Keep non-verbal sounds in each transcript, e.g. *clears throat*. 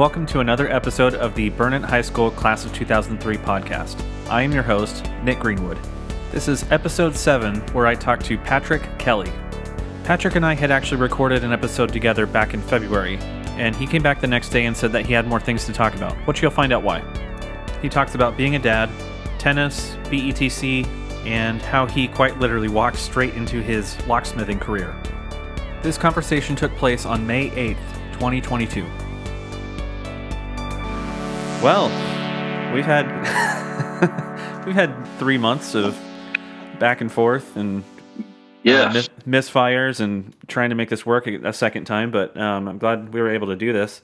Welcome to another episode of the Burnet High School Class of 2003 podcast. I am your host, Nick Greenwood. This is episode 7, where I talk to Patrick Kelly. Patrick and I had actually recorded an episode together back in February, and he came back the next day and said that he had more things to talk about, which you'll find out why. He talks about being a dad, tennis, BETC, and how he quite literally walked straight into his locksmithing career. This conversation took place on May 8th, 2022. Well, we've had *laughs* we've had three months of back and forth and Yeah. uh, mis- misfires and trying to make this work a, a second time, but um, I'm glad we were able to do this.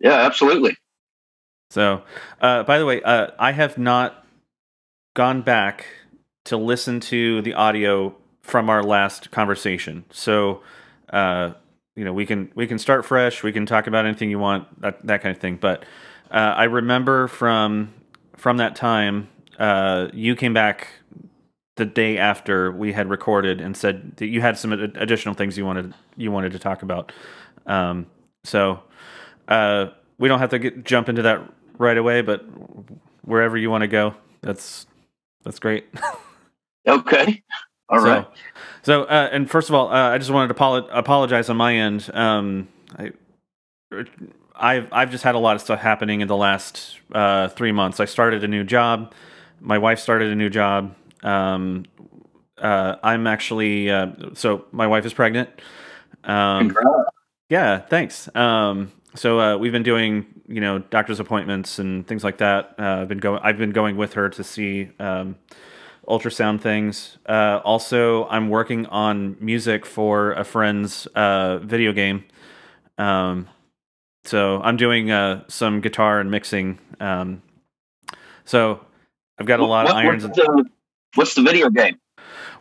yeah, absolutely. So, uh, by the way, uh, I have not gone back to listen to the audio from our last conversation. So, uh, you know, we can we can start fresh. We can talk about anything you want, that that kind of thing. But uh, I remember from from that time, uh, you came back the day after we had recorded and said that you had some additional things you wanted you wanted to talk about. Um, so uh, we don't have to get, jump into that right away, but wherever you want to go, that's that's great. *laughs* Okay. All so, right. So, uh, and first of all, uh, I just wanted to apolo- apologize on my end. Um, I, I've I've just had a lot of stuff happening in the last uh, three months. I started a new job. My wife started a new job. Um, uh, I'm actually uh, so my wife is pregnant. Um, yeah, thanks. Um, so uh, we've been doing, you know, doctor's appointments and things like that. Uh, I've been going. I've been going with her to see um, ultrasound things. Uh, also, I'm working on music for a friend's uh, video game. Um, so I'm doing uh, some guitar and mixing. Um, so I've got a lot of irons. What's the, what's the video game?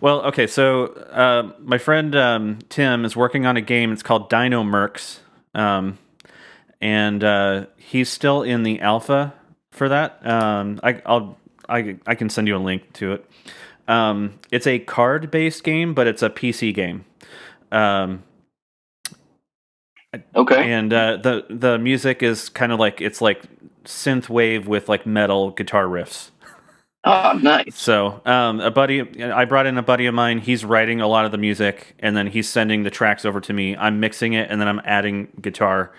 Well, okay, so uh, my friend um, Tim is working on a game. It's called Dino Mercs, um, and uh, he's still in the alpha for that. Um, I, I'll I I can send you a link to it. Um, it's a card based game, but it's a PC game. Um, Okay. and uh, the the music is kind of like it's like synth wave with like metal guitar riffs. Oh, nice. So, um, a buddy, I brought in a buddy of mine. He's writing a lot of the music, and then he's sending the tracks over to me. I'm mixing it, and then I'm adding guitar.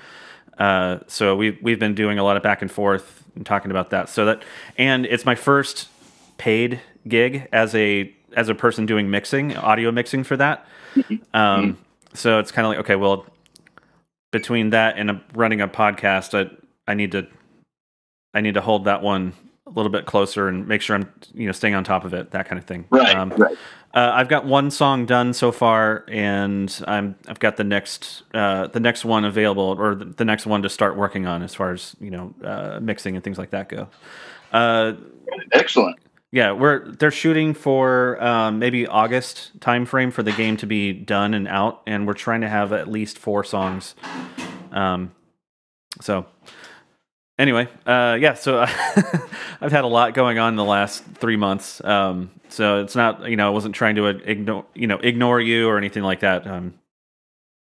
Uh, so we've we've been doing a lot of back and forth and talking about that. So that, and it's my first paid gig as a as a person doing mixing, audio mixing for that. *laughs* Um, so it's kind of like okay, well, between that and a, running a podcast, I I need to I need to hold that one a little bit closer and make sure I'm you know staying on top of it, that kind of thing. Right. Um, right. uh, I've got one song done so far, and I'm I've got the next uh, the next one available, or the, the next one to start working on as far as you know uh, mixing and things like that go. Uh, Excellent. yeah, we're they're shooting for um, maybe August time frame for the game to be done and out, and we're trying to have at least four songs. Um, so anyway, uh, yeah, so *laughs* I've had a lot going on in the last three months. Um, so it's not you know I wasn't trying to ignore you know ignore you or anything like that. Um,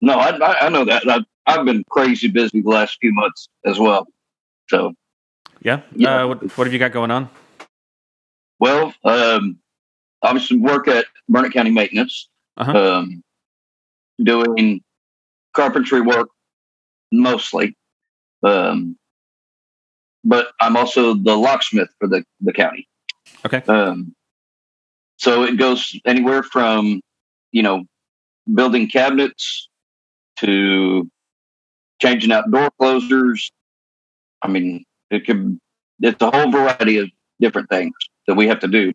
No, I, I, I know that. I've, I've been crazy busy the last few months as well. So, yeah, Yeah. Uh, what, what have you got going on? well, um, obviously work at Burnet County Maintenance, Uh-huh. um, doing carpentry work mostly. Um, but I'm also the locksmith for the, the county. Okay. Um, so it goes anywhere from, you know, building cabinets to changing out door closers. I mean, it could, it's a whole variety of different things that we have to do.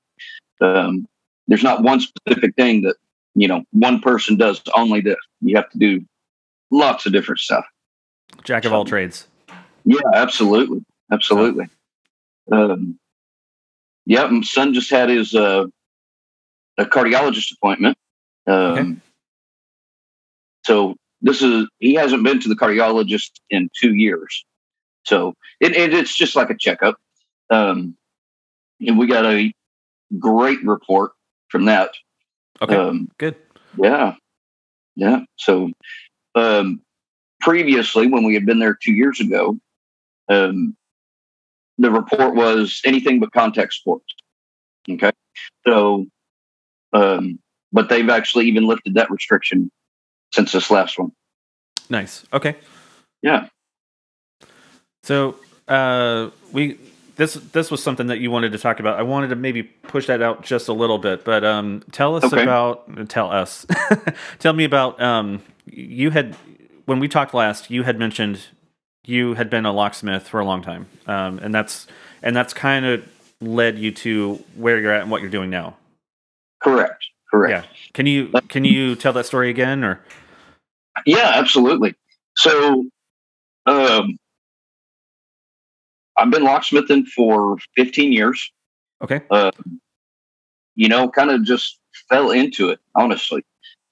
Um, there's not one specific thing that, you know, one person does only this. You have to do lots of different stuff. Jack of all trades. Yeah, absolutely. Absolutely. Um, yeah, my son just had his uh, a cardiologist appointment. Um, Okay. So this is he hasn't been to the cardiologist in two years. So it, it it's just like a checkup. Um, and we got a great report from that. Okay, Um, good. yeah. Yeah. So, um, previously, when we had been there two years ago, um, the report was anything but contact sports. Okay. So, um, but they've actually even lifted that restriction since this last one. Nice. Okay. Yeah. So uh, we this this was something that you wanted to talk about. I wanted to maybe push that out just a little bit, but um, tell us Okay. about tell us *laughs* tell me about um, you had when we talked last. You had mentioned you had been a locksmith for a long time, um, and that's and that's kind of led you to where you're at and what you're doing now. Correct. Correct. Yeah. Can you can you tell that story again or Yeah, absolutely. So, um, I've been locksmithing for 15 years. okay? You know, kind of just fell into it, honestly.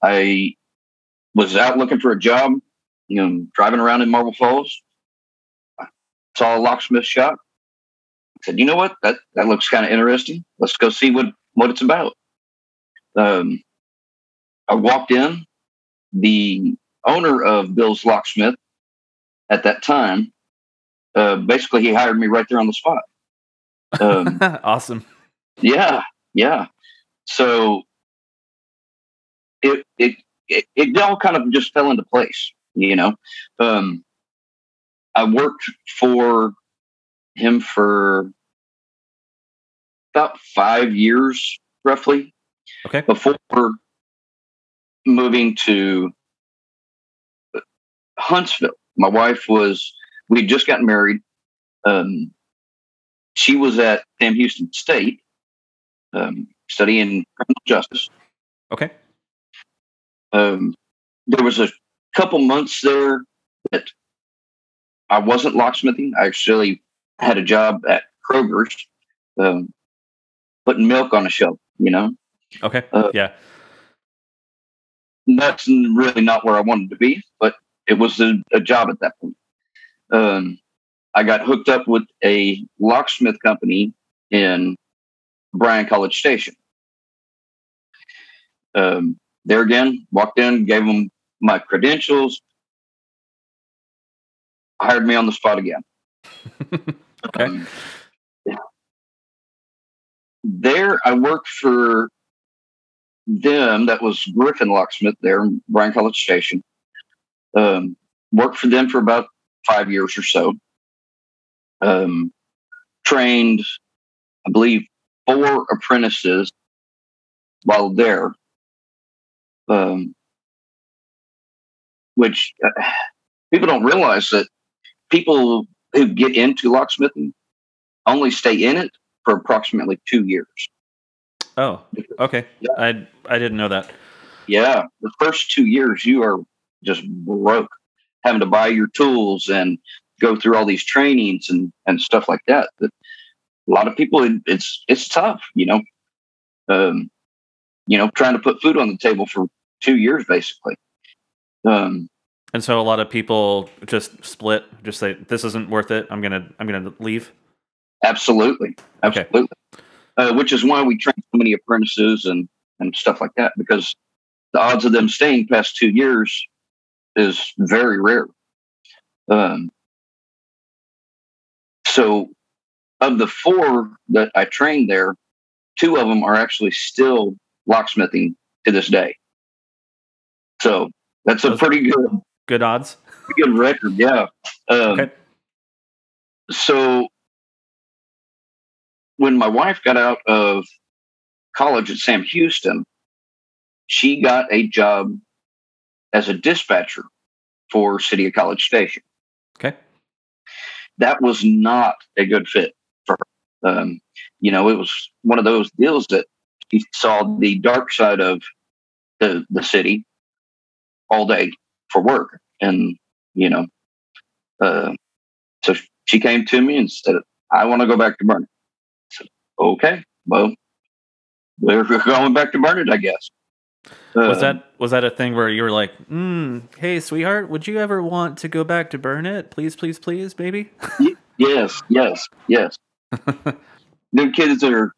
I was out looking for a job, you know, driving around in Marble Falls. Saw a locksmith shop. Said, you know what? That that looks kind of interesting. Let's go see what what it's about. Um, I walked in. The owner of Bill's Locksmith at that time, uh, basically, he hired me right there on the spot. Um, *laughs* awesome. yeah, yeah. So it, it it it all kind of just fell into place, you know. Um, I worked for him for about five years, roughly, Okay. before moving to Huntsville. My wife was we had just gotten married. Um, she was at Sam Houston State um, studying criminal justice. Okay. Um, there was a couple months there that I wasn't locksmithing. I actually had a job at Kroger's, um, putting milk on a shelf. You know, Okay. Uh, yeah. that's really not where I wanted to be, but it was a, a job at that point. Um, I got hooked up with a locksmith company in Bryan College Station. Um, there again, walked in, gave them my credentials, hired me on the spot again. *laughs* Okay. Um, yeah. There, I worked for them. That was Griffin Locksmith there in Bryan College Station. Um, worked for them for about five years or so. Um, trained, I believe, four apprentices while there. Um, which uh, people don't realize that people who get into locksmithing only stay in it for approximately two years. Oh, okay. Yeah. I I didn't know that. Yeah, the first two years you are just broke, having to buy your tools and go through all these trainings and and stuff like that. That a lot of people, it, it's it's tough, you know. Um, you know, trying to put food on the table for two years, basically. Um, And so a lot of people just split, just say this isn't worth it. I'm gonna I'm gonna leave. Absolutely, Okay. absolutely. Uh, which is why we train so many apprentices and and stuff like that because the odds of them staying past two years is very rare. Um, so, of the four that I trained there, two of them are actually still locksmithing to this day. So that's a pretty good Good odds. good record. Yeah. Um, Okay. So when my wife got out of college at Sam Houston, she got a job as a dispatcher for City of College Station. Okay. That was not a good fit for her. Um, you know, it was one of those deals that she saw the dark side of the the city all day for work, and you know, uh, so she came to me and said, "I want to go back to Burnet." I said, "Okay, well, we're going back to Burnet, I guess." Was Uh, that was that a thing where you were like, mm, "Hey, sweetheart, would you ever want to go back to Burnet? Please, please, please, baby." Yes, yes, yes. *laughs* Them kids are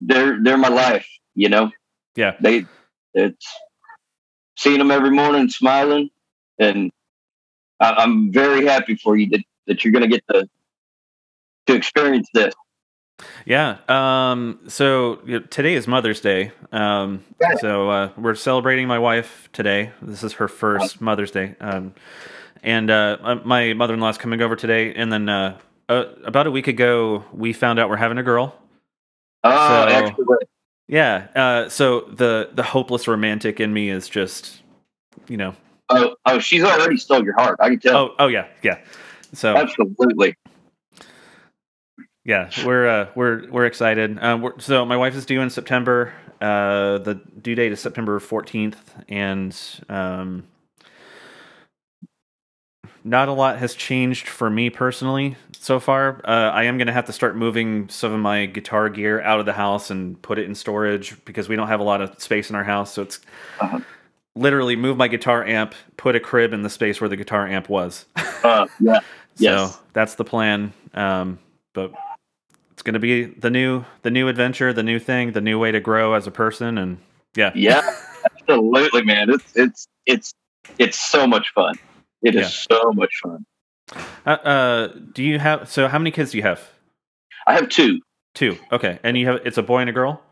they're they're my life, you know. Yeah. They it's seeing them every morning smiling and I, I'm very happy for you that, that you're going to get to to experience this. Yeah. Um, so you know, today is Mother's Day. Um, Right. so uh, we're celebrating my wife today. This is her first Mother's Day. Um, and uh, uh, my mother in law's coming over today. And then uh, uh, about a week ago, we found out we're having a girl. Oh, So- excellent. Yeah. Uh, so the the hopeless romantic in me is just, you know. Oh, oh, she's already stole your heart. I can tell. Oh, oh yeah, yeah. So Absolutely. yeah, we're uh, we're we're excited. Um, we're, so my wife is due in September. Uh, the due date is September fourteenth, and um, not a lot has changed for me personally so far. Uh, I am going to have to start moving some of my guitar gear out of the house and put it in storage because we don't have a lot of space in our house. So it's Uh-huh. literally move my guitar amp, put a crib in the space where the guitar amp was. *laughs* Uh, yeah. Yes. So that's the plan. Um, but it's going to be the new the new adventure, the new thing, the new way to grow as a person, and yeah, Yeah. Absolutely, man. It's it's it's it's so much fun. It is Yeah. so much fun. Uh, uh, do you have? So how many kids do you have? I have two, Two. Okay, and you have it's a boy and a girl.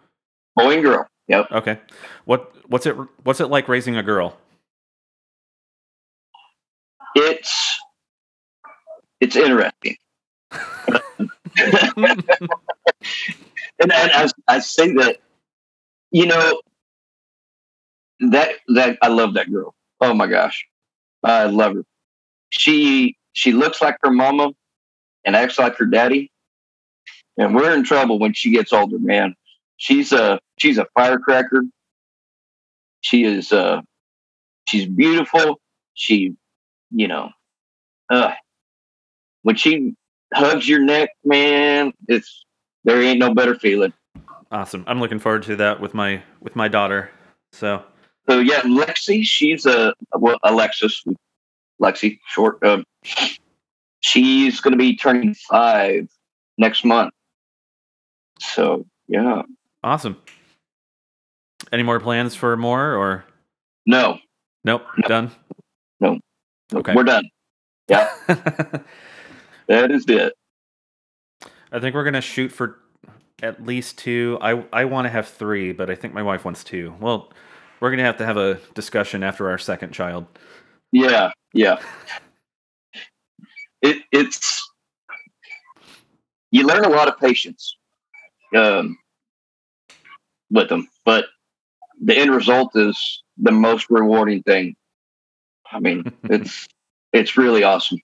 boy and girl. Yep. Okay, what what's it what's it like raising a girl? It's it's interesting. *laughs* and, and I, I say that, you know, that that I love that girl. Oh my gosh, I love her. She she looks like her mama and acts like her daddy, and we're in trouble when she gets older. Man, she's a she's a firecracker. She is uh she's beautiful. She, you know, uh, when she hugs your neck, man, it's there ain't no better feeling. Awesome. I'm looking forward to that with my with my daughter. So So yeah, Lexi, she's a well, Alexis, Lexi, short. Um, she's going to be turning five next month. So yeah, awesome. Any more plans for more or no, nope? Done. No. Okay. we're done. Yeah, *laughs* that is it. I think we're gonna shoot for at least two. I I want to have three, but I think my wife wants two. Well, we're gonna have to have a discussion after our second child. Yeah, yeah. It it's you learn a lot of patience um, with them, but the end result is the most rewarding thing. I mean, *laughs* it's it's really awesome.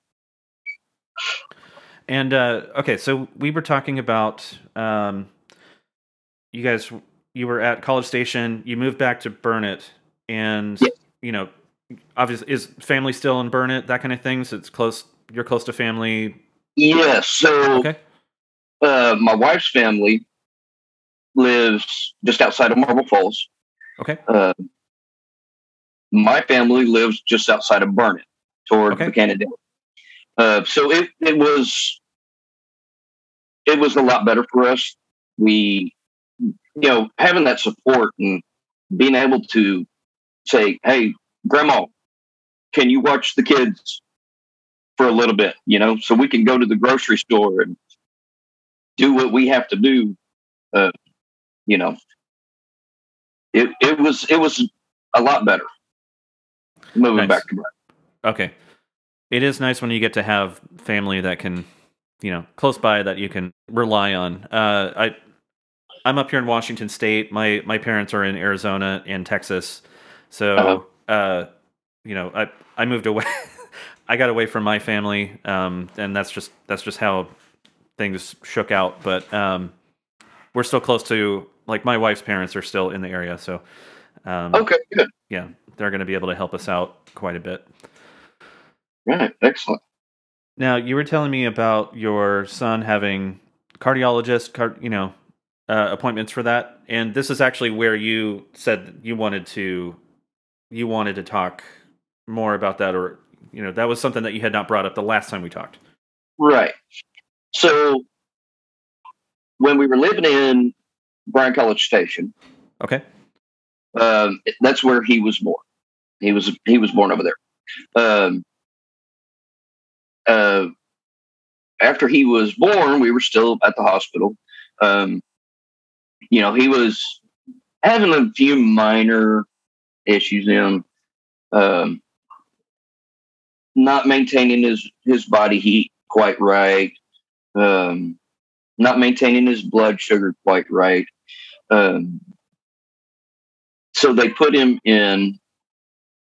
And uh, okay, so we were talking about um, you guys. You were at College Station. You moved back to Burnet, and Yeah. you know, obviously, is family still in Burnet? That kind of thing. So it's close. You're close to family. Yeah. So Okay. uh, my wife's family lives just outside of Marble Falls. Okay. Uh, my family lives just outside of Burnet, toward Okay. Buchanan. Dale. Uh, so it it was it was a lot better for us. We, you know, having that support and being able to say, "Hey, Grandma, can you watch the kids for a little bit?" You know, so we can go to the grocery store and do what we have to do. Uh, you know, it it was it was a lot better moving Nice. back to. Okay. It is nice when you get to have family that can, you know, close by that you can rely on. Uh, I, I'm up here in Washington State. My my parents are in Arizona and Texas, so Uh-huh. Uh, you know, I I moved away. *laughs* I got away from my family, um, and that's just that's just how things shook out. But um, we're still close to like my wife's parents are still in the area, so um, Okay, good. yeah, they're going to be able to help us out quite a bit. Right, excellent. Now, you were telling me about your son having cardiologist, car, you know, uh, appointments for that, and this is actually where you said you wanted to, you wanted to talk more about that, or you know, that was something that you had not brought up the last time we talked. Right. So when we were living in Bryan College Station, Okay. um, that's where he was born. He was he was born over there. Um, uh, after he was born, we were still at the hospital. Um, you know, he was having a few minor issues in um, not maintaining his his body heat quite right, um, not maintaining his blood sugar quite right. Um, so they put him in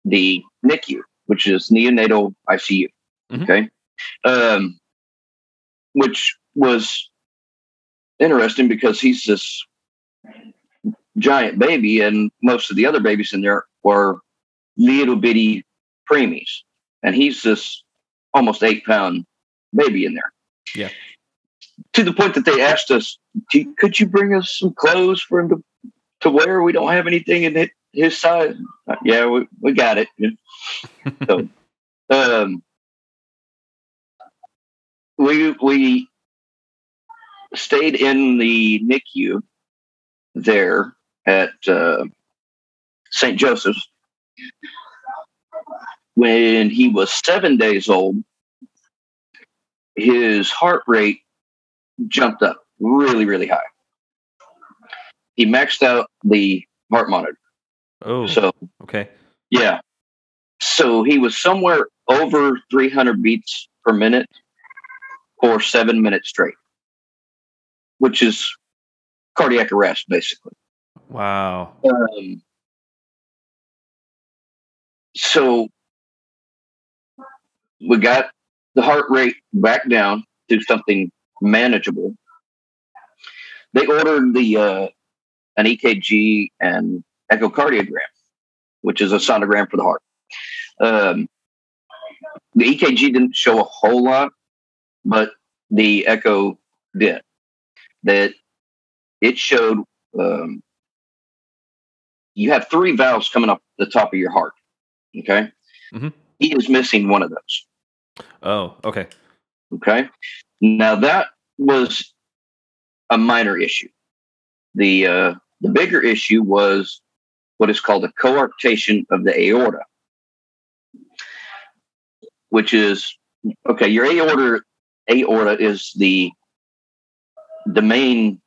the NICU, which is neonatal ICU. Mhm. Okay. Um, which was interesting because he's this giant baby, and most of the other babies in there were little bitty preemies, and he's this almost eight pound baby in there. Yeah. To the point that they asked us, you- "Could you bring us some clothes for him to to wear? We don't have anything in hi- his size." Uh, Yeah, we, we got it. *laughs* so, um, we we stayed in the NICU there at uh, St. Joseph's when he was seven days old. His heart rate jumped up really, really high. He maxed out the heart monitor. Oh, So, okay. yeah. So he was somewhere over 300 beats per minute for seven minutes straight, which is cardiac arrest, basically. Wow. Um, so we got the heart rate back down to something manageable. They ordered the uh, an EKG and echocardiogram, which is a sonogram for the heart. Um, the EKG didn't show a whole lot, but the echo did. That it showed um, you have three valves coming up the top of your heart. Okay. Mhm. He is missing one of those. Oh, okay. Okay. Now that was a minor issue. The uh, the bigger issue was what is called a coarctation of the aorta, which is okay. Your aorta aorta is the the main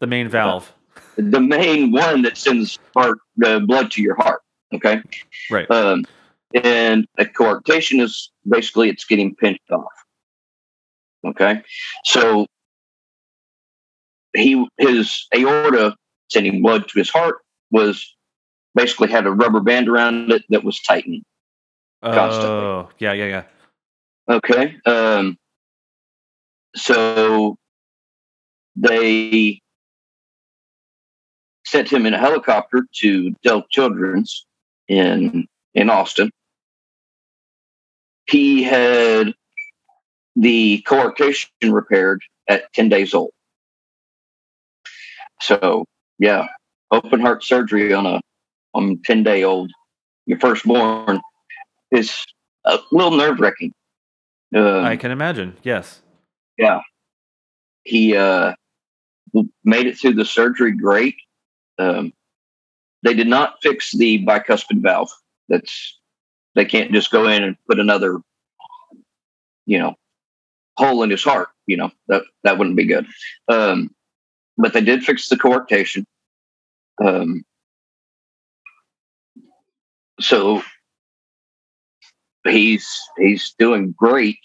The main valve. The main one that sends heart uh, blood to your heart. Okay. Right. Um, and a coarctation is basically it's getting pinched off. Okay, so he his aorta sending blood to his heart was basically had a rubber band around it that was tightened. constantly. Oh, yeah, yeah, yeah. Okay, um, so they sent him in a helicopter to Dell Children's in in Austin. He had the coarctation repaired at 10 days old. So, yeah, open heart surgery on a on 10 day old, your firstborn, is a little nerve wracking. Um, I can imagine. Yes. Yeah. He uh, made it through the surgery great. Um, they did not fix the bicuspid valve. That's they can't just go in and put another, you know, hole in his heart. You know that that wouldn't be good. Um, but they did fix the coarctation. Um, so he's he's doing great.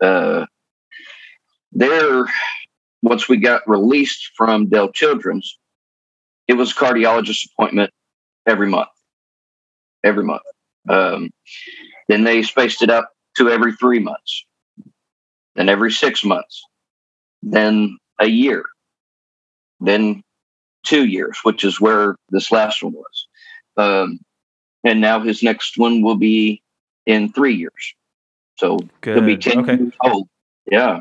Uh, there, once we got released from Dell Children's, it was a cardiologist appointment every month. Every month. Um, then they spaced it up to every three months, then every six months, then a year, then two years, which is where this last one was. Um, and now his next one will be in three years. So he'll be 10 Okay. years old. Yeah.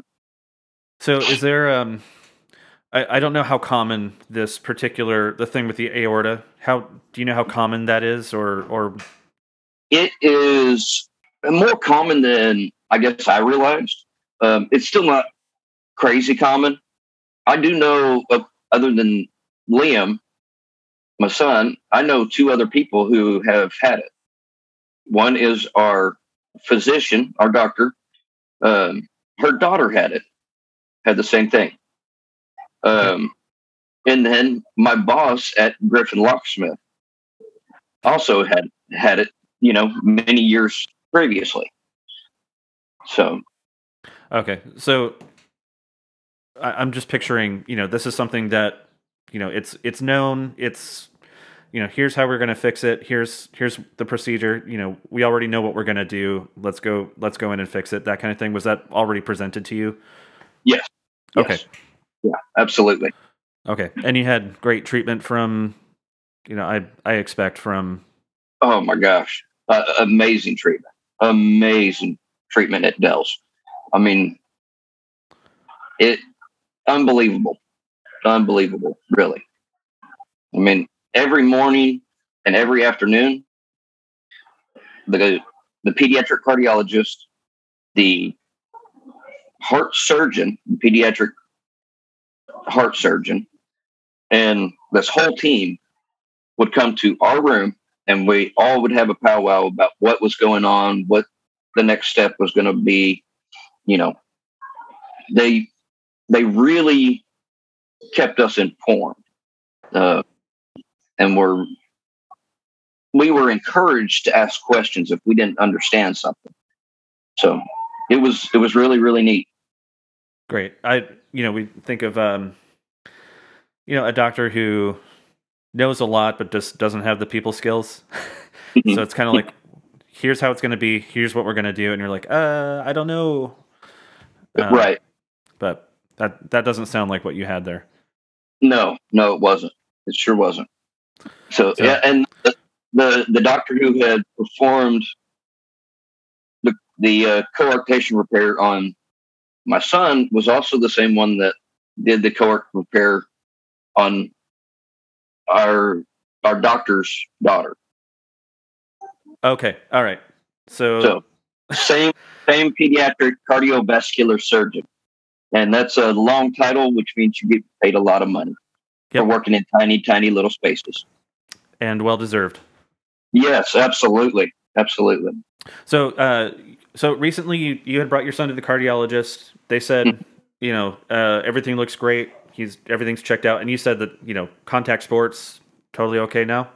So is there um I, I don't know how common this particular the thing with the aorta. How do you know how common that is or or it is more common than I guess I realized. Um, it's still not crazy common. I do know, uh, other than Liam, my son, I know two other people who have had it. One is our physician, our doctor, um, her daughter had it, had the same thing. Um, and then my boss at Griffin Locksmith also had had it, you know, many years previously. So, okay, so I, I'm just picturing, you know, this is something that, you know, it's it's known, it's you know, here's how we're going to fix it. Here's here's the procedure. You know, we already know what we're going to do. Let's go. Let's go in and fix it. That kind of thing. Was that already presented to you? yes. Okay. Yes. Yeah, absolutely. Okay. And you had great treatment from, you know, I I expect from. Oh my gosh. Uh, amazing treatment. Amazing treatment at Dell's. I mean, it unbelievable. Unbelievable, really. I mean, every morning and every afternoon, the the pediatric cardiologist, the heart surgeon, pediatric heart surgeon, and this whole team would come to our room and we all would have a powwow about what was going on, what the next step was going to be. You know, they they really kept us informed, uh, and were we were encouraged to ask questions if we didn't understand something. So it was it was really really neat. Great. I you know we think of um, you know, a doctor who knows a lot but just doesn't have the people skills. *laughs* so it's kind of like, here's how it's going to be. Here's what we're going to do, and you're like, uh, I don't know. Um, right. But that that doesn't sound like what you had there. No, no, it wasn't. It sure wasn't. So, So- yeah, and the, the the doctor who had performed the the uh, coarctation repair on my son was also the same one that did the coarc repair on our our doctor's daughter. Okay. All right. So, So same same pediatric cardiovascular surgeon, and that's a long title, which means you get paid a lot of money Yep. for working in tiny, tiny little spaces. and well deserved. Yes, absolutely, absolutely. So, uh, so recently you, you had brought your son to the cardiologist. They said, Mm-hmm. you know, uh, everything looks great. He's everything's checked out, and you said that you know contact sports totally okay now.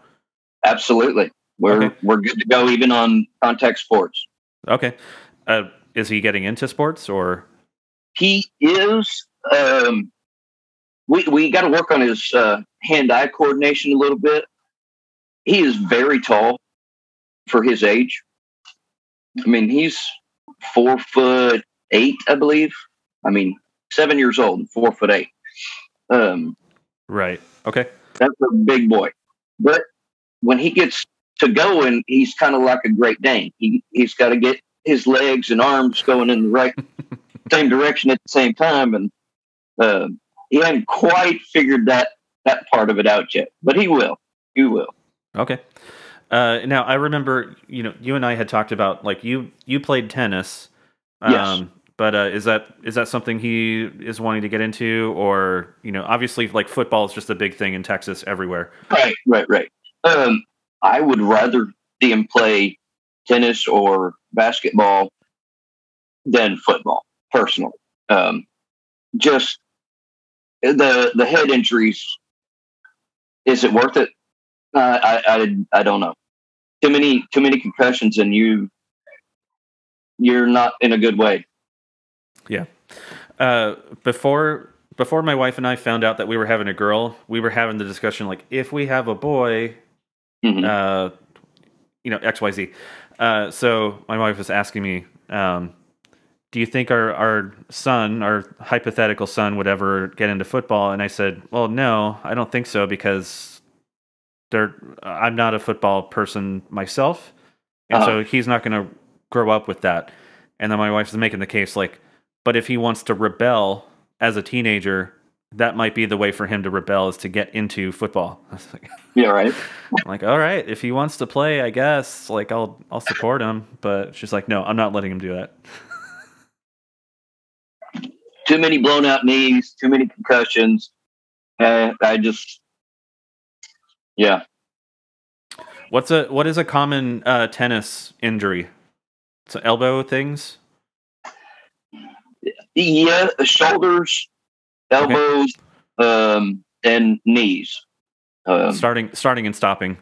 Absolutely. We're Okay. we're good to go even on contact sports. Okay, uh, is he getting into sports or? He is um we we got to work on his uh, hand-eye coordination a little bit. He is very tall for his age. I mean, he's 4 foot 8, I believe. I mean, 7 years old, and 4 foot 8. Um Right. Okay. That's a big boy. But when he gets to going, he's kind of like a Great Dane. He he's got to get his legs and arms going in the right *laughs* same direction at the same time, and uh, he hasn't quite figured that that part of it out yet. But he will. He will. Okay. Uh, now I remember, you know, you and I had talked about like you you played tennis. Um, Yes. But uh, is that is that something he is wanting to get into, or you know, obviously like football is just a big thing in Texas everywhere. Right, right, right. Um, I would rather see him play tennis or basketball than football, personally. Um, just the the head injuries. Is it worth it? Uh, I, I I don't know. Too many too many concussions, and you you're not in a good way. Yeah. Uh, before before my wife and I found out that we were having a girl, we were having the discussion like if we have a boy, Mhm. uh, you know X Y Z. Uh, so my wife was asking me, um, do you think our our son, our hypothetical son, would ever get into football? And I said, well, no, I don't think so because they're I'm not a football person myself, and so he's not going to grow up with that. And then my wife was making the case like, but if he wants to rebel as a teenager, that might be the way for him to rebel is to get into football. *laughs* Like, Yeah, right. I'm *laughs* like, all right, if he wants to play, I guess like I'll I'll support him. But she's like, no, I'm not letting him do that. Too many blown out knees, too many concussions. Uh, I just, yeah. What's a what is a common uh, tennis injury? So elbow things. Yeah, shoulders, elbows, um, and knees. Um, starting, starting, and stopping.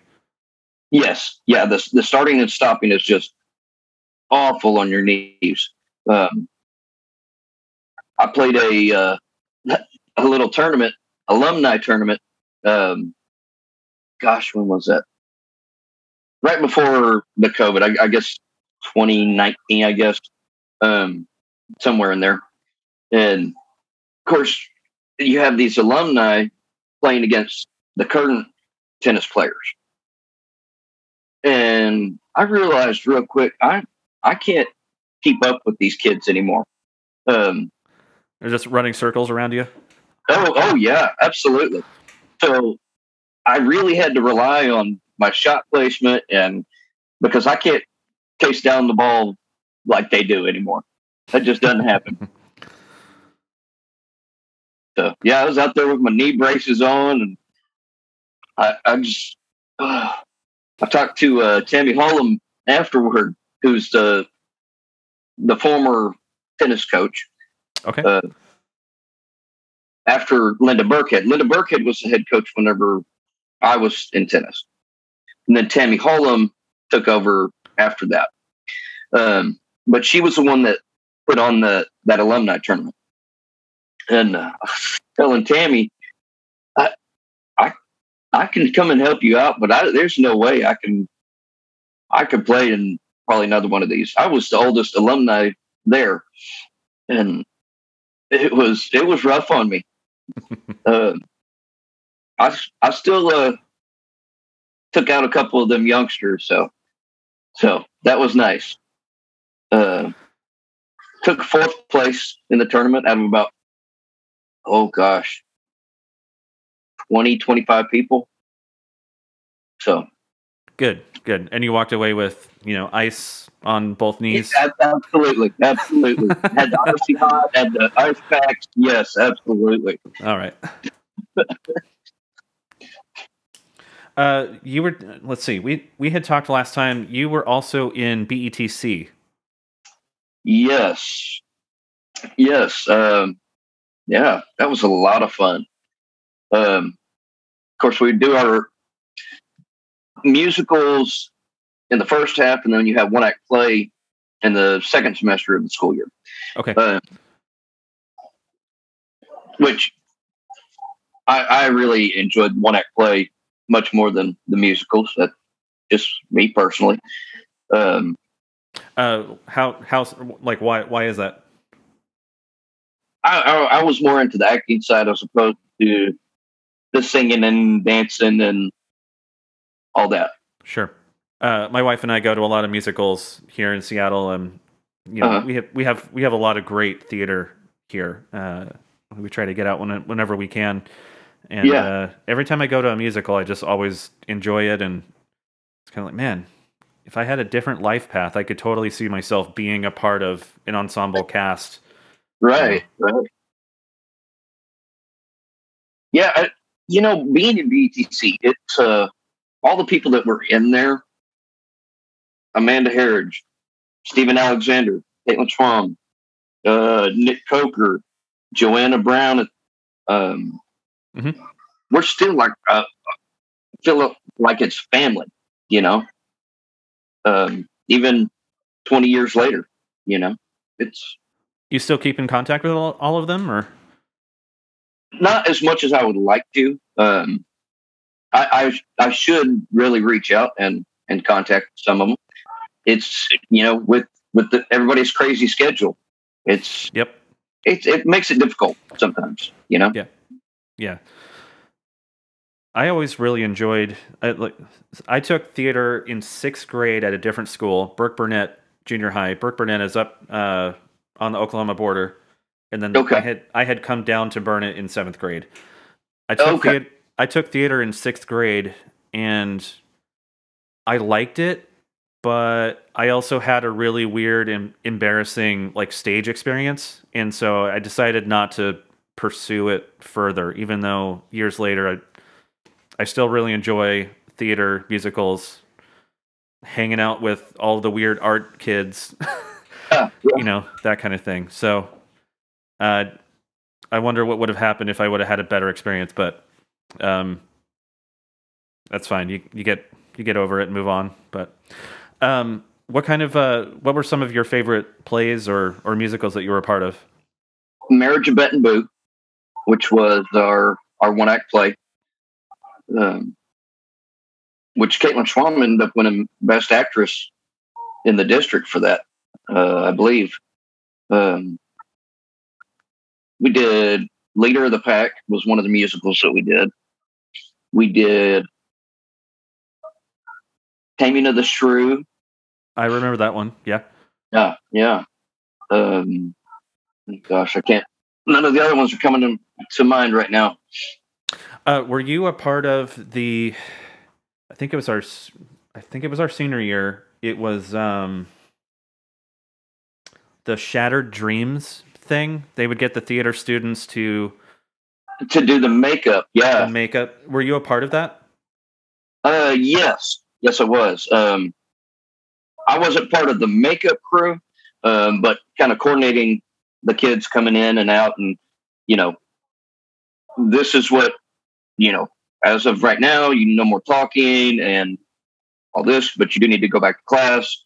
Yes, yeah. The the starting and stopping is just awful on your knees. Um, I played a uh, a little tournament, alumni tournament. Um, gosh, when was that? Right before the COVID, I, I guess 2019, I guess, um, somewhere in there. And of course, you have these alumni playing against the current tennis players. And I realized real quick, I I can't keep up with these kids anymore. Um, They're just running circles around you. Oh, oh yeah, absolutely. So I really had to rely on my shot placement and because I can't chase down the ball like they do anymore. That just doesn't happen. *laughs* so yeah, I was out there with my knee braces on and I, I just uh, *sighs* I talked to uh, Tammy Hollum afterward, who's the the former tennis coach. Okay. Uh, after Linda Burkhead. Linda Burkhead was the head coach whenever I was in tennis. And then Tammy Hollum took over after that. Um, but she was the one that put on the that alumni tournament. And uh, *laughs* telling Tammy, I, I, I can come and help you out, but I, there's no way I can, I could play in probably another one of these. I was the oldest alumni there, and it was it was rough on me uh, *laughs* I I still uh, took out a couple of them youngsters, so so that was nice. Uh, took fourth place in the tournament out of about oh gosh 20 25 people. So. Good good. And you walked away with you know ice on both knees? Yeah, absolutely absolutely. *laughs* Had the icy hot had the ice packs. Yes absolutely. All right uh you were let's see we we had talked last time you were also in betc yes yes um yeah that was a lot of fun um of course we do our musicals in the first half, and then you have one act play in the second semester of the school year. Okay. Uh, which I, I really enjoyed one act play much more than the musicals. That just me personally. Um, uh, how how like why why is that? I, I, I was more into the acting side as opposed to the singing and dancing and all that. Sure. Uh, my wife and I go to a lot of musicals here in Seattle, and you know uh-huh. we have we have we have a lot of great theater here. Uh, we try to get out when, whenever we can, and yeah. uh, every time I go to a musical, I just always enjoy it, and it's kind of like, man, if I had a different life path, I could totally see myself being a part of an ensemble cast. Right, right. Yeah, I, you know, being in BTC, it's uh, all the people that were in there Amanda Harridge, Stephen Alexander, Caitlin Schwam, uh, Nick Coker, Joanna Brown. Um, mm-hmm. We're still like, uh, feel like it's family, you know, um, even 20 years later, you know, it's. You still keep in contact with all, all of them or? Not as much as I would like to. Um, I, I, I should really reach out and and contact some of them. It's you know with with the, everybody's crazy schedule, it's yep. It it makes it difficult sometimes. You know. Yeah. Yeah. I always really enjoyed. I, like, I took theater in sixth grade at a different school, Burkburnett Junior High. Burkburnett is up uh, on the Oklahoma border, and then okay. I had I had come down to Burnet in seventh grade. I took okay. theater, I took theater in sixth grade and I liked it, but I also had a really weird and embarrassing like stage experience. And so I decided not to pursue it further, even though years later I I still really enjoy theater musicals. hanging out with all the weird art kids, *laughs* Yeah, yeah. you know, that kind of thing. So, uh, I wonder what would have happened if I would have had a better experience, but um, that's fine. You you get you get over it and move on. But um, what kind of uh, what were some of your favorite plays or or musicals that you were a part of? Marriage of Bette and Boo, which was our our one act play, um, which Caitlin Schwam ended up winning Best Actress in the district for that, uh, I believe. Um, we did Leader of the Pack was one of the musicals that we did. We did Taming of the Shrew. I remember that one. Yeah. Yeah, yeah. Um, gosh, I can't. None of the other ones are coming to, to mind right now. Uh, were you a part of the? I think it was our. I think it was our senior year. It was um. The Shattered Dreams thing. They would get the theater students to To do the makeup, yeah. make up. Were you a part of that? Uh, yes, yes, I was. Um, I wasn't part of the makeup crew, um, but kind of coordinating the kids coming in and out, and you know, this is what you know. As of right now, you no more talking and all this, but you do need to go back to class.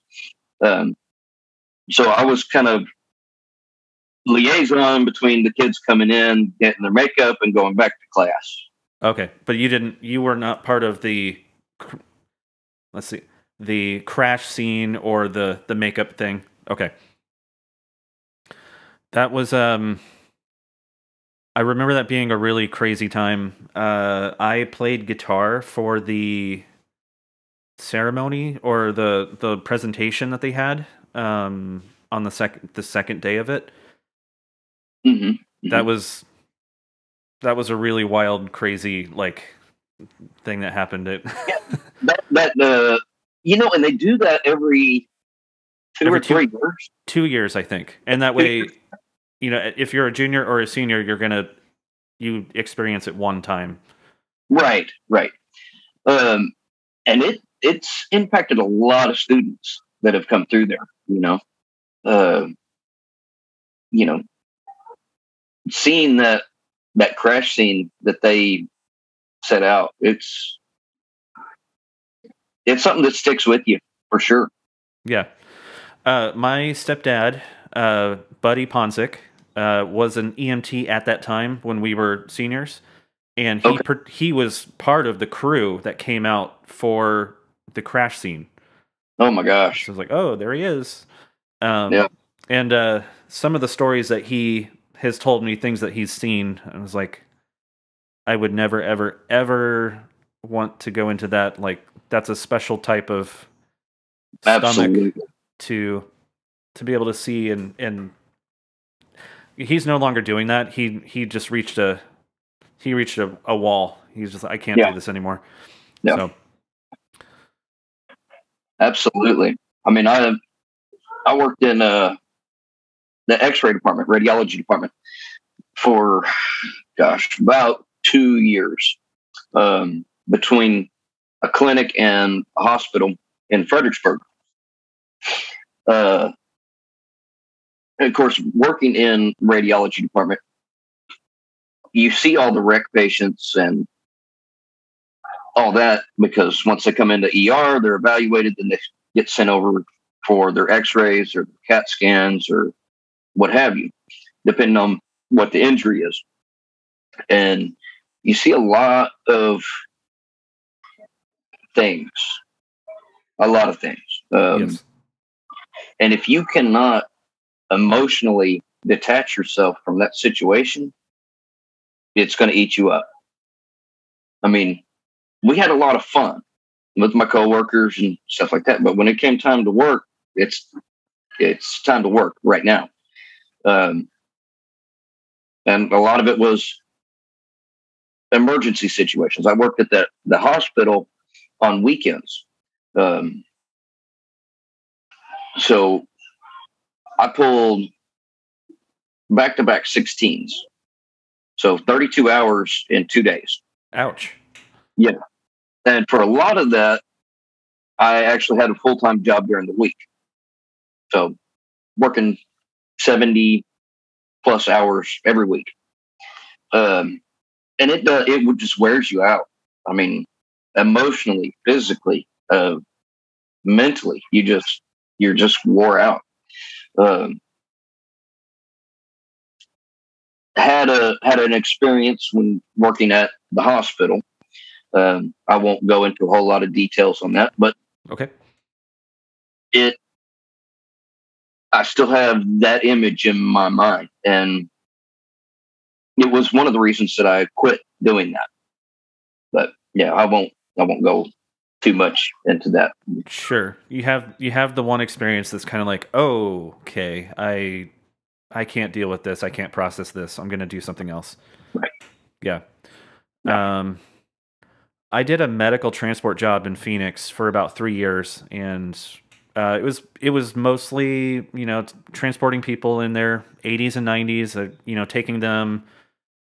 Um, so I was kind of liaison between the kids coming in, getting their makeup, and going back to class. Okay, but you didn't. You were not part of the. Let's see, the crash scene or the the makeup thing. Okay, that was um. I remember that being a really crazy time. Uh, I played guitar for the ceremony or the the presentation that they had um, on the second the second day of it. hmm that was that was a really wild crazy like thing that happened. It *laughs* that that uh you know and they do that every two Every or two- three years? two years i think. And that way you know if you're a junior or a senior you're gonna you experience it one time. Right right. Um and it it's impacted a lot of students that have come through there you know? Um you know seeing that that crash scene that they set out it's it's something that sticks with you for sure. Yeah. Uh my stepdad uh buddy ponsick uh was an emt at that time when we were seniors and he Okay. per- he was part of the crew that came out for the crash scene oh my gosh So I was like, oh, there he is. Um, Yeah. And uh, some of the stories that he has told me, things that he's seen, I was like, I would never, ever, ever want to go into that. Like, that's a special type of stomach absolutely to to be able to see and and he's no longer doing that. He he just reached a he reached a, a wall. He's just like, I can't Yeah. do this anymore. Yeah. So Absolutely. I mean, I I worked in uh, the X-ray department, radiology department, for gosh, about two years, um, between a clinic and a hospital in Fredericksburg. Uh, and of course, working in radiology department, you see all the wreck patients and all that because once they come into ER, they're evaluated, then they get sent over for their X-rays or CAT scans or what have you, depending on what the injury is. And you see a lot of things, a lot of things. Um, yes. and if you cannot emotionally detach yourself from that situation, it's going to eat you up. I mean, we had a lot of fun with my coworkers and stuff like that, but when it came time to work, it's it's time to work right now. Um, and a lot of it was emergency situations. I worked at the the hospital on weekends. Um, so I pulled back to back 16s. So 32 hours in two days. Ouch. Yeah. And for a lot of that, I actually had a full time job during the week. So working 70 plus hours every week. Um, and it does, it would just wears you out. I mean, emotionally, physically, uh, mentally, you just, you're just wore out. Um, had a had an experience when working at the hospital. Um, I won't go into a whole lot of details on that, but Okay. it I still have that image in my mind, and it was one of the reasons that I quit doing that. But yeah, I won't I won't go too much into that. Sure. You have you have the one experience that's kind of like, "Oh, okay. I I can't deal with this. I can't process this. I'm going to do something else." Right. Yeah. Um I did a medical transport job in Phoenix for about 3 years and uh, it was it was mostly you know t- transporting people in their 80s and 90s, uh, you know, taking them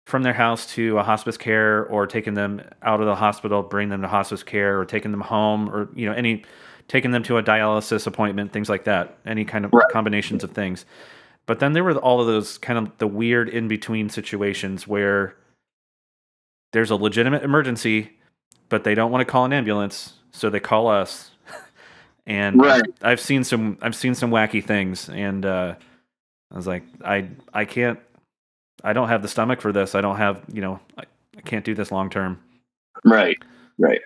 from their house to a hospice care, or taking them out of the hospital, bring them to hospice care, or taking them home, or you know any taking them to a dialysis appointment, things like that. Any kind of Right. combinations of things. But then there were all of those kind of the weird in between situations where there's a legitimate emergency, but they don't want to call an ambulance, so they call us. *laughs* and Right. I've seen some I've seen some wacky things, and uh, I was like, I I can't, I don't have the stomach for this. I don't have, you know, I, I can't do this long term. Right, right.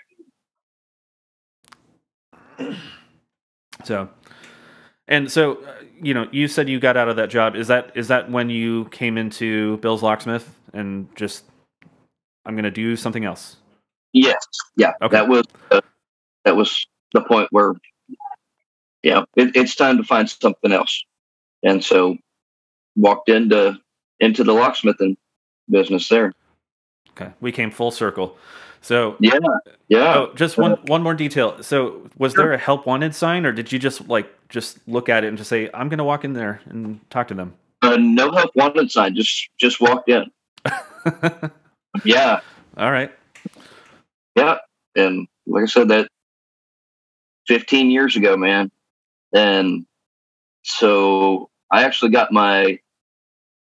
So, and so, uh, you know, you said you got out of that job. Is that is that when you came into Bill's Locksmith and just I'm going to do something else? Yes, yeah. Okay. That was uh, that was the point where, yeah, it, it's time to find something else, and so walked into into the locksmithing business there. Okay, we came full circle. So, Yeah, yeah. oh, just one one more detail. So, was Sure. there a help wanted sign, or did you just like just look at it and just say, "I'm going to walk in there and talk to them"? Uh, no help wanted sign. Just just walked in. *laughs* Yeah, All right. yeah. And like I said, that 15 years ago, man. And so I actually got my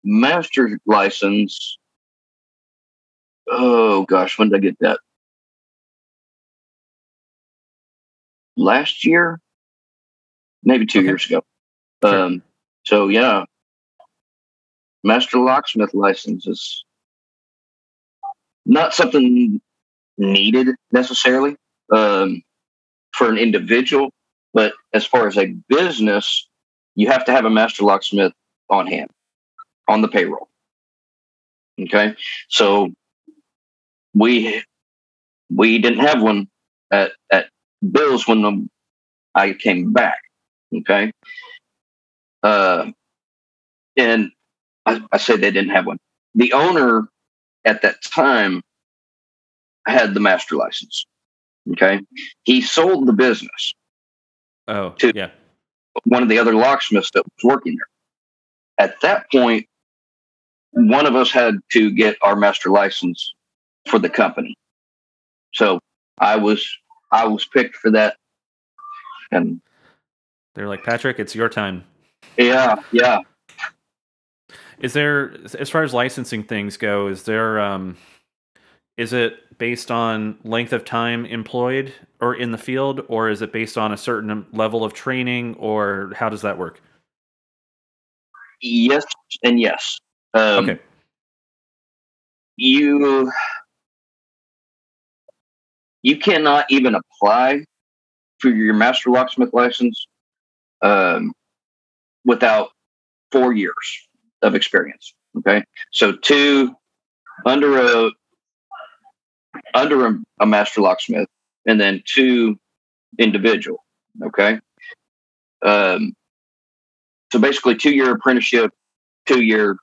master's license. Oh gosh, when did I get that? Last year, maybe two Okay. years ago. Sure. Um, so yeah, master locksmith license is not something needed necessarily um, for an individual, but as far as a business, you have to have a master locksmith on hand on the payroll. Okay, so we we didn't have one at at Bill's when the, I came back. Okay, uh, and I, I say they didn't have one. The owner at that time had the master license. Okay, he sold the business Oh, Two. yeah. one of the other locksmiths that was working there. At that point, one of us had to get our master license for the company. So I was I was picked for that. And They're like, Patrick, it's your time. yeah, yeah. Is there, as far as licensing things go, is there, um, is it based on length of time employed or in the field, or is it based on a certain level of training, or how does that work? Yes and yes. Um, okay. you you cannot even apply for your master locksmith license um, without four years of experience. Okay, so two under a under a, a master locksmith, and then two individual. Okay, um, so basically two year apprenticeship, two year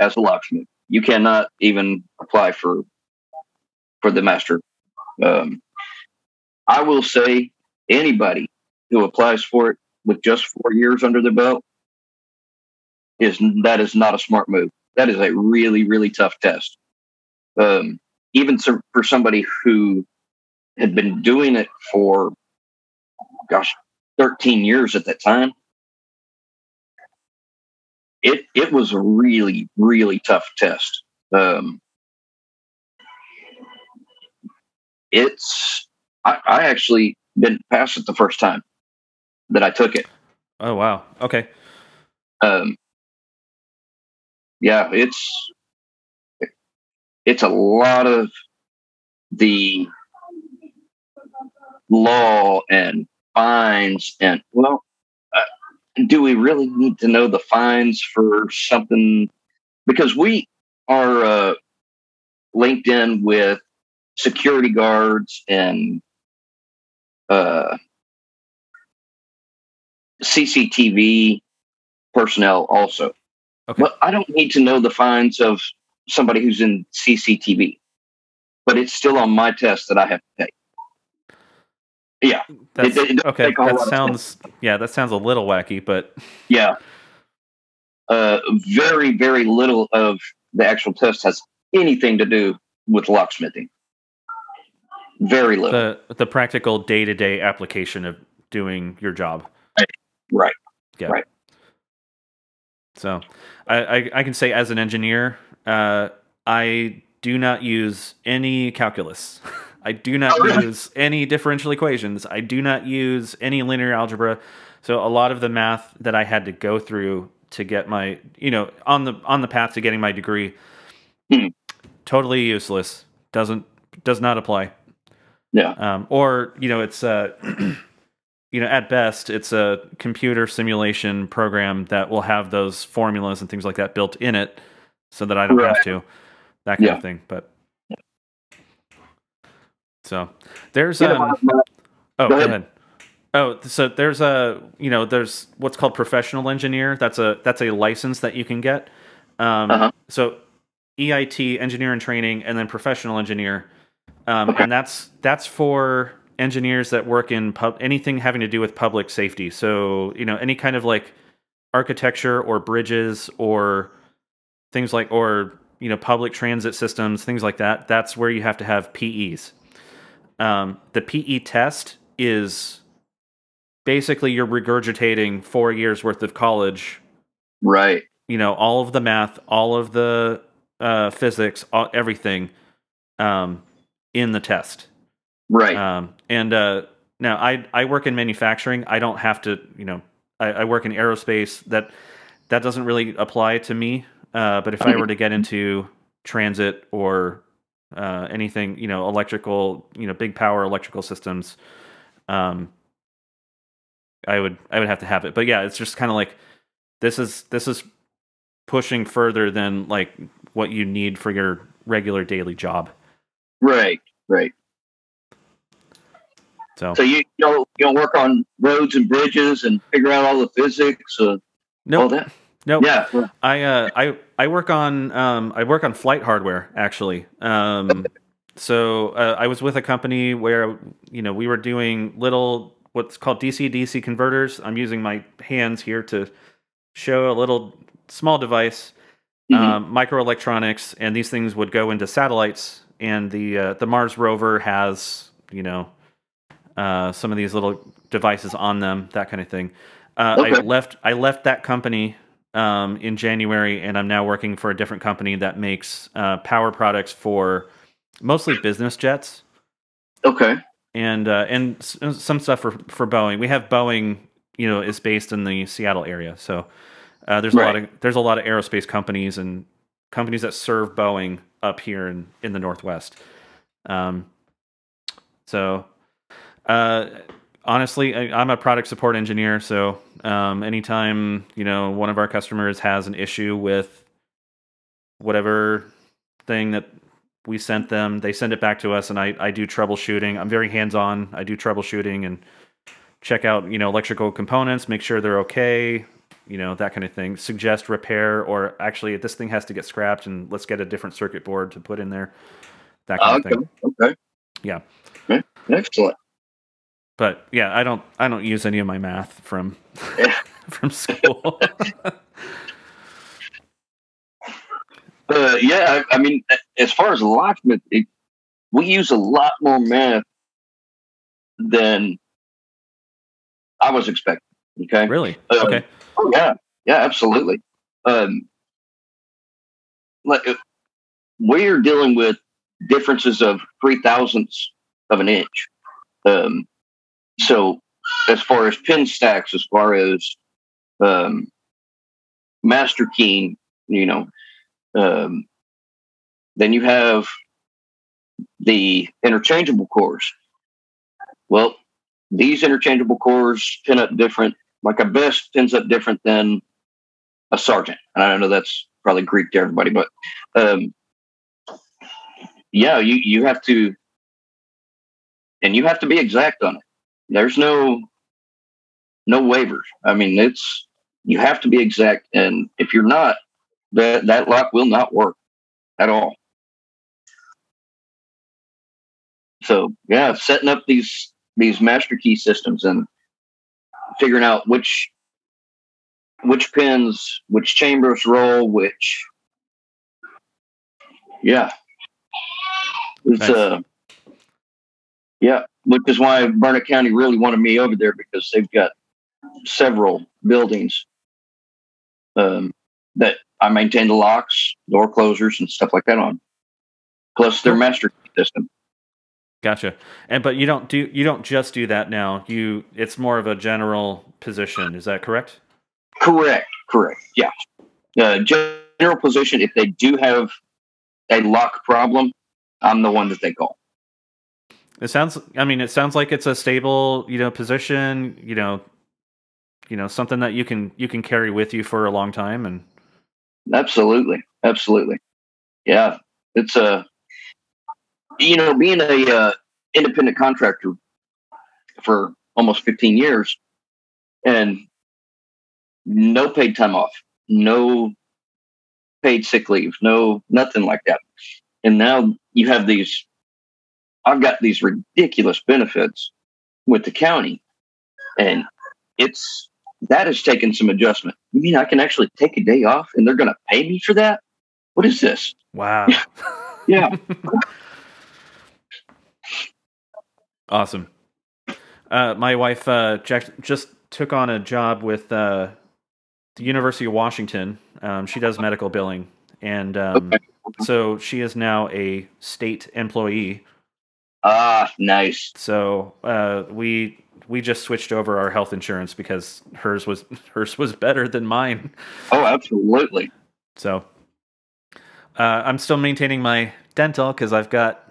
as a locksmith. You cannot even apply for for the master. Um, I will say anybody who applies for it with just four years under their belt is that is not a smart move. That is a really really tough test. Um, even so, for somebody who had been doing it for gosh, 13 years at that time. It it was a really really tough test. Um, it's I, I actually didn't pass it the first time that I took it. Oh wow. Okay. Um, yeah, it's it's a lot of the law and fines and well do we really need to know the fines for something because we are uh, linked in with security guards and uh, CCTV personnel also. Okay. But I don't need to know the fines of somebody who's in CCTV, but it's still on my test that I have to take. Yeah. That's, it- it okay. make a whole That sounds yeah. That sounds a little wacky, but Yeah. Uh, very, very little of the actual test has anything to do with locksmithing. Very little. the the practical day to day application of doing your job. right. Yeah. Right. So, I, I I can say as an engineer, uh, I do not use any calculus. *laughs* I do not use any differential equations. I do not use any linear algebra. So a lot of the math that I had to go through to get my, you know, on the on the path to getting my degree, Hmm. totally useless. Doesn't does not apply. Yeah. Um, or you know, it's uh, *clears throat* you know, at best, it's a computer simulation program that will have those formulas and things like that built in it, so that I don't have to. That kind Yeah. of thing. But so there's um. my- Oh, Go ahead. Oh, so there's a you know there's what's called professional engineer. That's a that's a license that you can get. Um, Uh-huh. So EIT, engineer and training, and then professional engineer, um, Okay. and that's that's for engineers that work in pub anything having to do with public safety. So you know any kind of like architecture or bridges or things like or you know public transit systems, things like that. That's where you have to have PEs. Um, the PE test is basically you're regurgitating four years worth of college. right. You know, all of the math, all of the uh, physics, all, everything um, in the test. Right. Um, and uh, now I I work in manufacturing. I don't have to. You know, I, I work in aerospace. That that doesn't really apply to me. Uh, but if I were to get into transit or uh, anything, you know, electrical, you know, big power electrical systems, um, I would I would have to have it. But yeah, it's just kind of like this is this is pushing further than like what you need for your regular daily job. right. Right. So So you don't you don't work on roads and bridges and figure out all the physics and all nope, that. nope. Yeah. I uh, I I work on um, I work on flight hardware actually. Um, *laughs* so uh, I was with a company where you know we were doing little what's called DC DC converters. I'm using my hands here to show a little small device, Mhm. um, microelectronics, and these things would go into satellites. And the uh, the Mars rover has you know uh, some of these little devices on them, that kind of thing. Uh, I left I left that company um, in January, and I'm now working for a different company that makes uh, power products for mostly business jets Okay. and uh, and s- some stuff for for Boeing. We have Boeing, you know, is based in the Seattle area, so uh, there's a lot of there's a lot of aerospace companies and companies that serve Boeing up here in in the Northwest. Um, so uh, honestly, I, I'm a product support engineer, so um, anytime you know one of our customers has an issue with whatever thing that we sent them, they send it back to us, and I, I do troubleshooting. I'm very hands on. I do troubleshooting and check out you know electrical components, make sure they're okay, you know that kind of thing. Suggest repair, or actually this thing has to get scrapped, and let's get a different circuit board to put in there. That kind of Okay. thing. Okay. Yeah. Okay. Excellent. But yeah, I don't I don't use any of my math from *laughs* from school. *laughs* *laughs* Uh, yeah, I, I mean, as far as locksmith, it, we use a lot more math than I was expecting. Okay. Really? Um, okay. Oh yeah, yeah, absolutely. Um, like we're dealing with differences of three thousandths of an inch. Um, so as far as pin stacks, as far as um, master keying, you know, um, then you have the interchangeable cores. Well, these interchangeable cores pin up different. Like a best pins up different than a Sargent. And I don't know that's probably Greek to everybody, but um, yeah, you you have to, and you have to be exact on it. There's no no waivers. I mean, it's you have to be exact, and if you're not, that that lock will not work at all. So yeah, setting up these these master key systems and figuring out which which pins, which chambers roll, which yeah, it's Nice. uh yeah, which is why Burnet County really wanted me over there because they've got several buildings um, that I maintain the locks, door closers, and stuff like that on. Plus their master system. Gotcha. And but you don't do you don't just do that now. You it's more of a general position. Is that correct? Correct, correct. Yeah. Uh, general position, if they do have a lock problem, I'm the one that they call. It sounds. I mean, it sounds like it's a stable, you know, position. You know, you know, something that you can you can carry with you for a long time. And Absolutely, absolutely. Yeah, it's a you know being a uh, independent contractor for almost 15 years and no paid time off, no paid sick leave, no nothing like that. And now you have these. I've got these ridiculous benefits with the county, and it's that has taken some adjustment. You mean I can actually take a day off and they're going to pay me for that? What is this? wow, Yeah. *laughs* awesome. Uh, my wife uh, Jack, just took on a job with uh, the University of Washington. Um, she does medical billing, and um, Okay. so she is now a state employee. Ah, nice. So uh, we we just switched over our health insurance because hers was *laughs* hers was better than mine. Oh, absolutely. So uh, I'm still maintaining my dental because I've got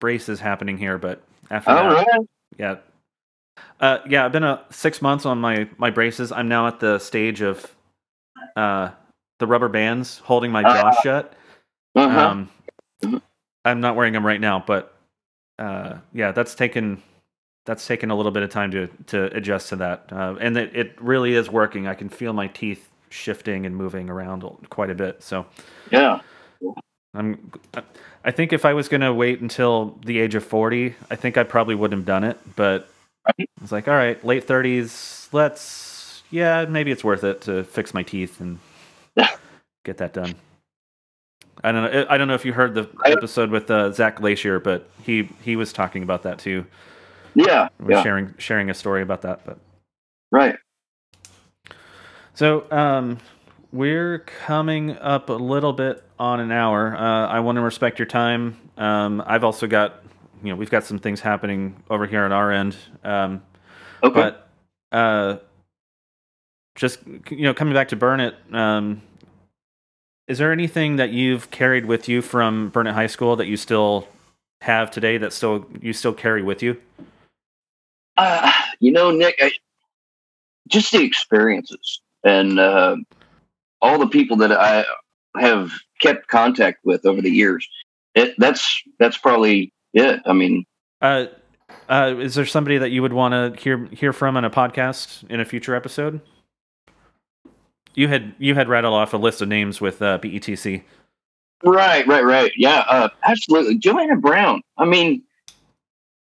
braces happening here. But after All that, right. yeah, uh, yeah, I've been uh, six months on my my braces. I'm now at the stage of uh, the rubber bands holding my jaw Ah. shut. Uh-huh. Um. I'm not wearing them right now, but uh, yeah, that's taken that's taken a little bit of time to to adjust to that, uh, and it, it really is working. I can feel my teeth shifting and moving around quite a bit. So yeah. I'm. I think if I was going to wait until the age of 40, I think I probably wouldn't have done it. But Right. it's like, all right, late 30s. Let's. Yeah, maybe it's worth it to fix my teeth and get that done. I don't know. I don't know if you heard the episode with uh, Zach Glacier, but he he was talking about that too. Yeah. Was Yeah. sharing sharing a story about that. But Right. so um, we're coming up a little bit on an hour. Uh, I want to respect your time. Um, I've also got you know we've got some things happening over here on our end. Um, Okay. but uh, just you know coming back to Burnet. Um, is there anything that you've carried with you from Burnet High School that you still have today that still you still carry with you? uh, you know, Nick, I, just the experiences and uh, all the people that I have kept contact with over the years. It, that's that's probably it. I mean, Uh, uh, is there somebody that you would want to hear hear from on a podcast in a future episode? You had you had rattled off a list of names with uh, BETC. right, right, right. Yeah, uh, absolutely. Joanna Brown. I mean,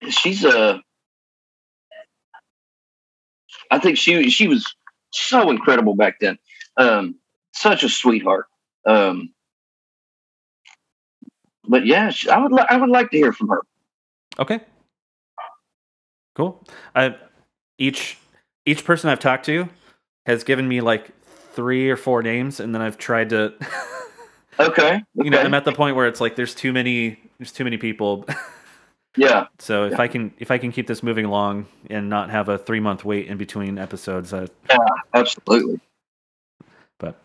she's a. I think she she was so incredible back then. Um, such a sweetheart. Um, but yeah, she- I would li- I would like to hear from her. Okay, cool. Uh, each each person I've talked to has given me like three or four names, and then I've tried to. *laughs* Okay. you know. I'm at the point where it's like there's too many there's too many people. *laughs* yeah. so if Yeah. I can if I can keep this moving along and not have a three month wait in between episodes, I, Absolutely. but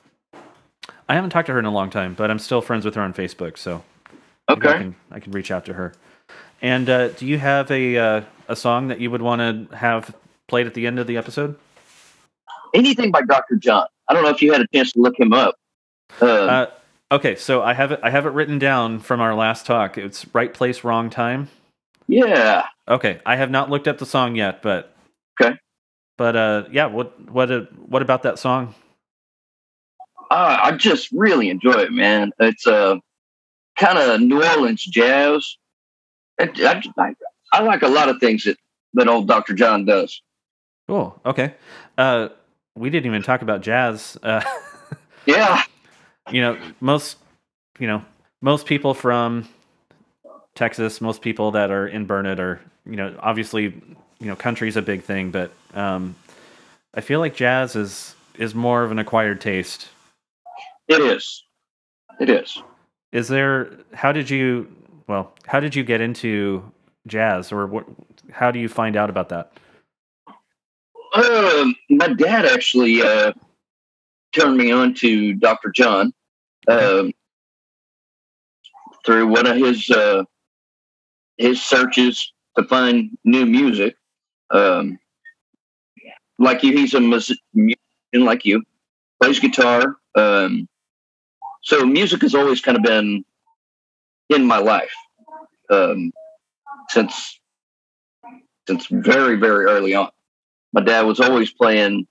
I haven't talked to her in a long time, but I'm still friends with her on Facebook, so maybe I Okay. can I can reach out to her. And uh, do you have a uh, a song that you would want to have played at the end of the episode? Anything by Dr. John. I don't know if you had a chance to look him up. Uh, Uh, okay, so I have it I have it written down from our last talk. It's right place, wrong time. yeah. Okay, I have not looked up the song yet, but Okay. But uh, yeah, what what uh, what about that song? Uh, I just really enjoy it, man. It's uh, kind of New Orleans jazz. It, I, I, I like a lot of things that, that old Dr. John does. Cool. okay. Uh, we didn't even talk about jazz. Uh, *laughs* Yeah. you know, most you know most people from Texas, most people that are in Burnet are you know obviously you know country's a big thing, but um, I feel like jazz is is more of an acquired taste. It is. It is. Is there? How did you? Well, how did you get into jazz, or what? How do you find out about that? Um, my dad actually uh, turned me on to Dr. John um, through one of his uh, his searches to find new music. Um, like you, he's a musician like you, plays guitar. Um, so music has always kind of been in my life um, since since very very early on my dad was always playing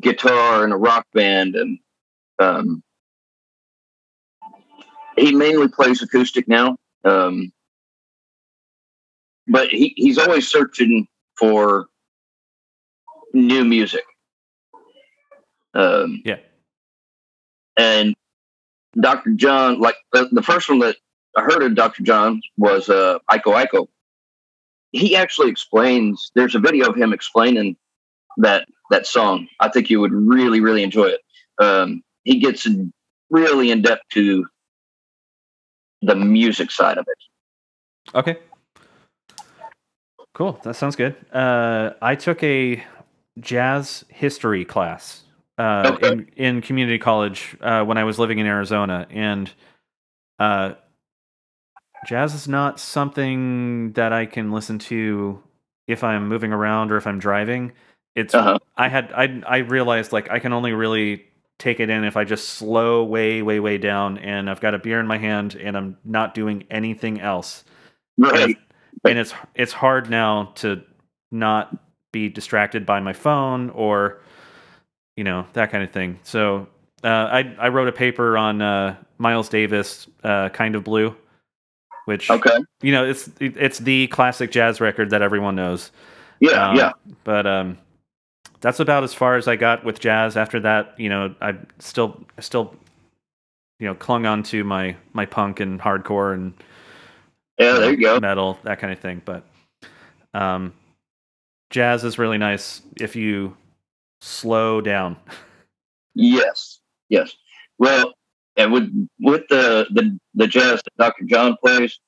guitar in a rock band and um, he mainly plays acoustic now um, but he, he's always searching for new music um, Yeah. and dr john like the, the first one that i heard of dr john was uh, Iko Iko. He actually explains there's a video of him explaining that that song i think you would really really enjoy it um, he gets really in depth to the music side of it Okay. Cool. That sounds good. Uh, I took a jazz history class uh, Okay. in in community college uh, when I was living in Arizona, and uh, jazz is not something that I can listen to if I'm moving around or if I'm driving. It's Uh-huh. I had I I realized like I can only really take it in if I just slow way way way down and I've got a beer in my hand and I'm not doing anything else right and it's it's hard now to not be distracted by my phone or you know that kind of thing. So uh, I I wrote a paper on uh, Miles Davis, uh, kind of blue, which okay you know it's it's the classic jazz record that everyone knows. yeah Um, yeah But um, that's about as far as I got with jazz. After that, you know, I still still you know clung on to my my punk and hardcore and yeah there you go metal, that kind of thing. But um, jazz is really nice if you slow down. *laughs* Yes, yes. Well, and with with the the, the jazz that Dr. John plays,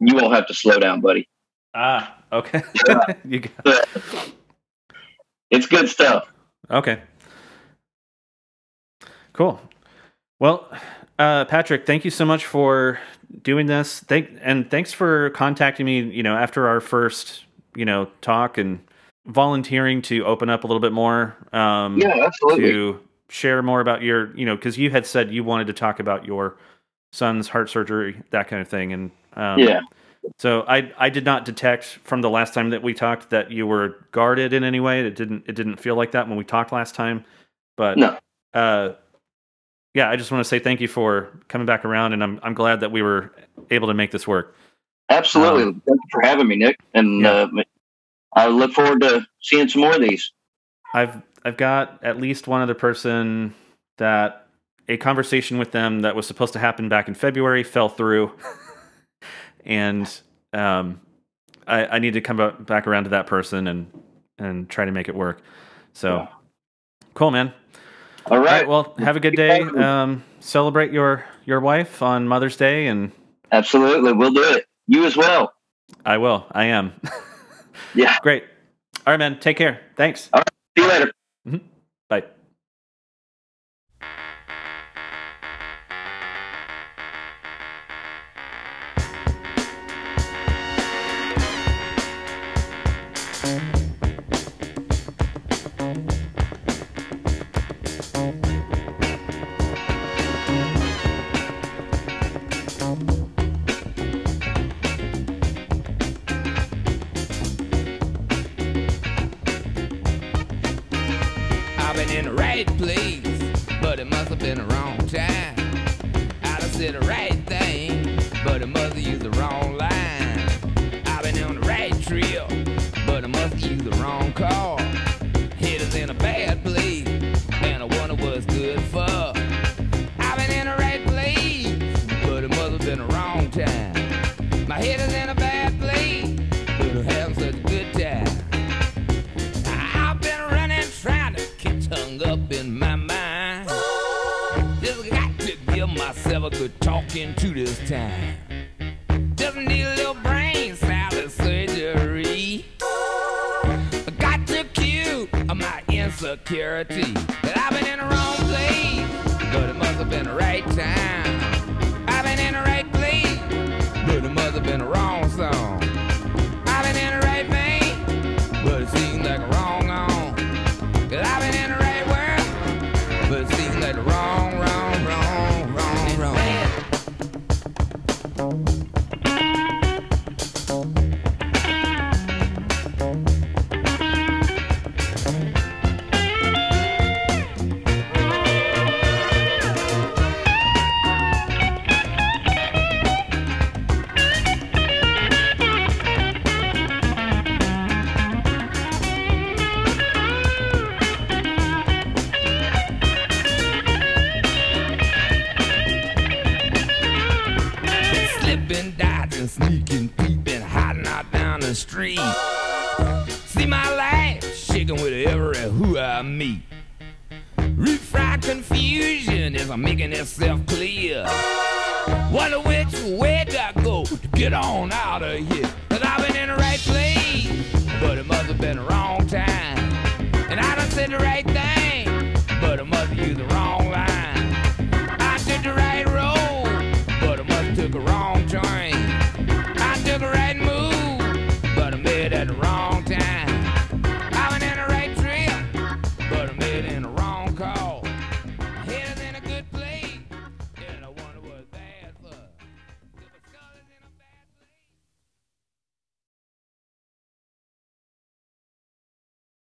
you won't have to slow down, buddy. Ah, okay. Yeah. *laughs* you got, It's good stuff. okay. Cool. Well, uh, Patrick, thank you so much for doing this. Thank and thanks for contacting me. You know, after our first, you know, talk and volunteering to open up a little bit more. Um, Yeah, absolutely. to share more about your, you know, because you had said you wanted to talk about your son's heart surgery, that kind of thing, and um, yeah, So I I did not detect from the last time that we talked that you were guarded in any way. It didn't it didn't feel like that when we talked last time. But No. uh, yeah, I just want to say thank you for coming back around, and I'm I'm glad that we were able to make this work. absolutely. Um, Thank you for having me, Nick. And Yeah. uh, I look forward to seeing some more of these. I've I've got at least one other person that a conversation with them that was supposed to happen back in February fell through, *laughs* and um, I, I, need to come back around to that person and and try to make it work. So, yeah. cool, man. All right. All right. Well, have a good day. Um, celebrate your your wife on Mother's Day, and absolutely, we'll do it. You as well. I will. I am. *laughs* yeah. Great. All right, man. Take care. Thanks. All right. See you later. Mm-hmm. Bye. security. I've been in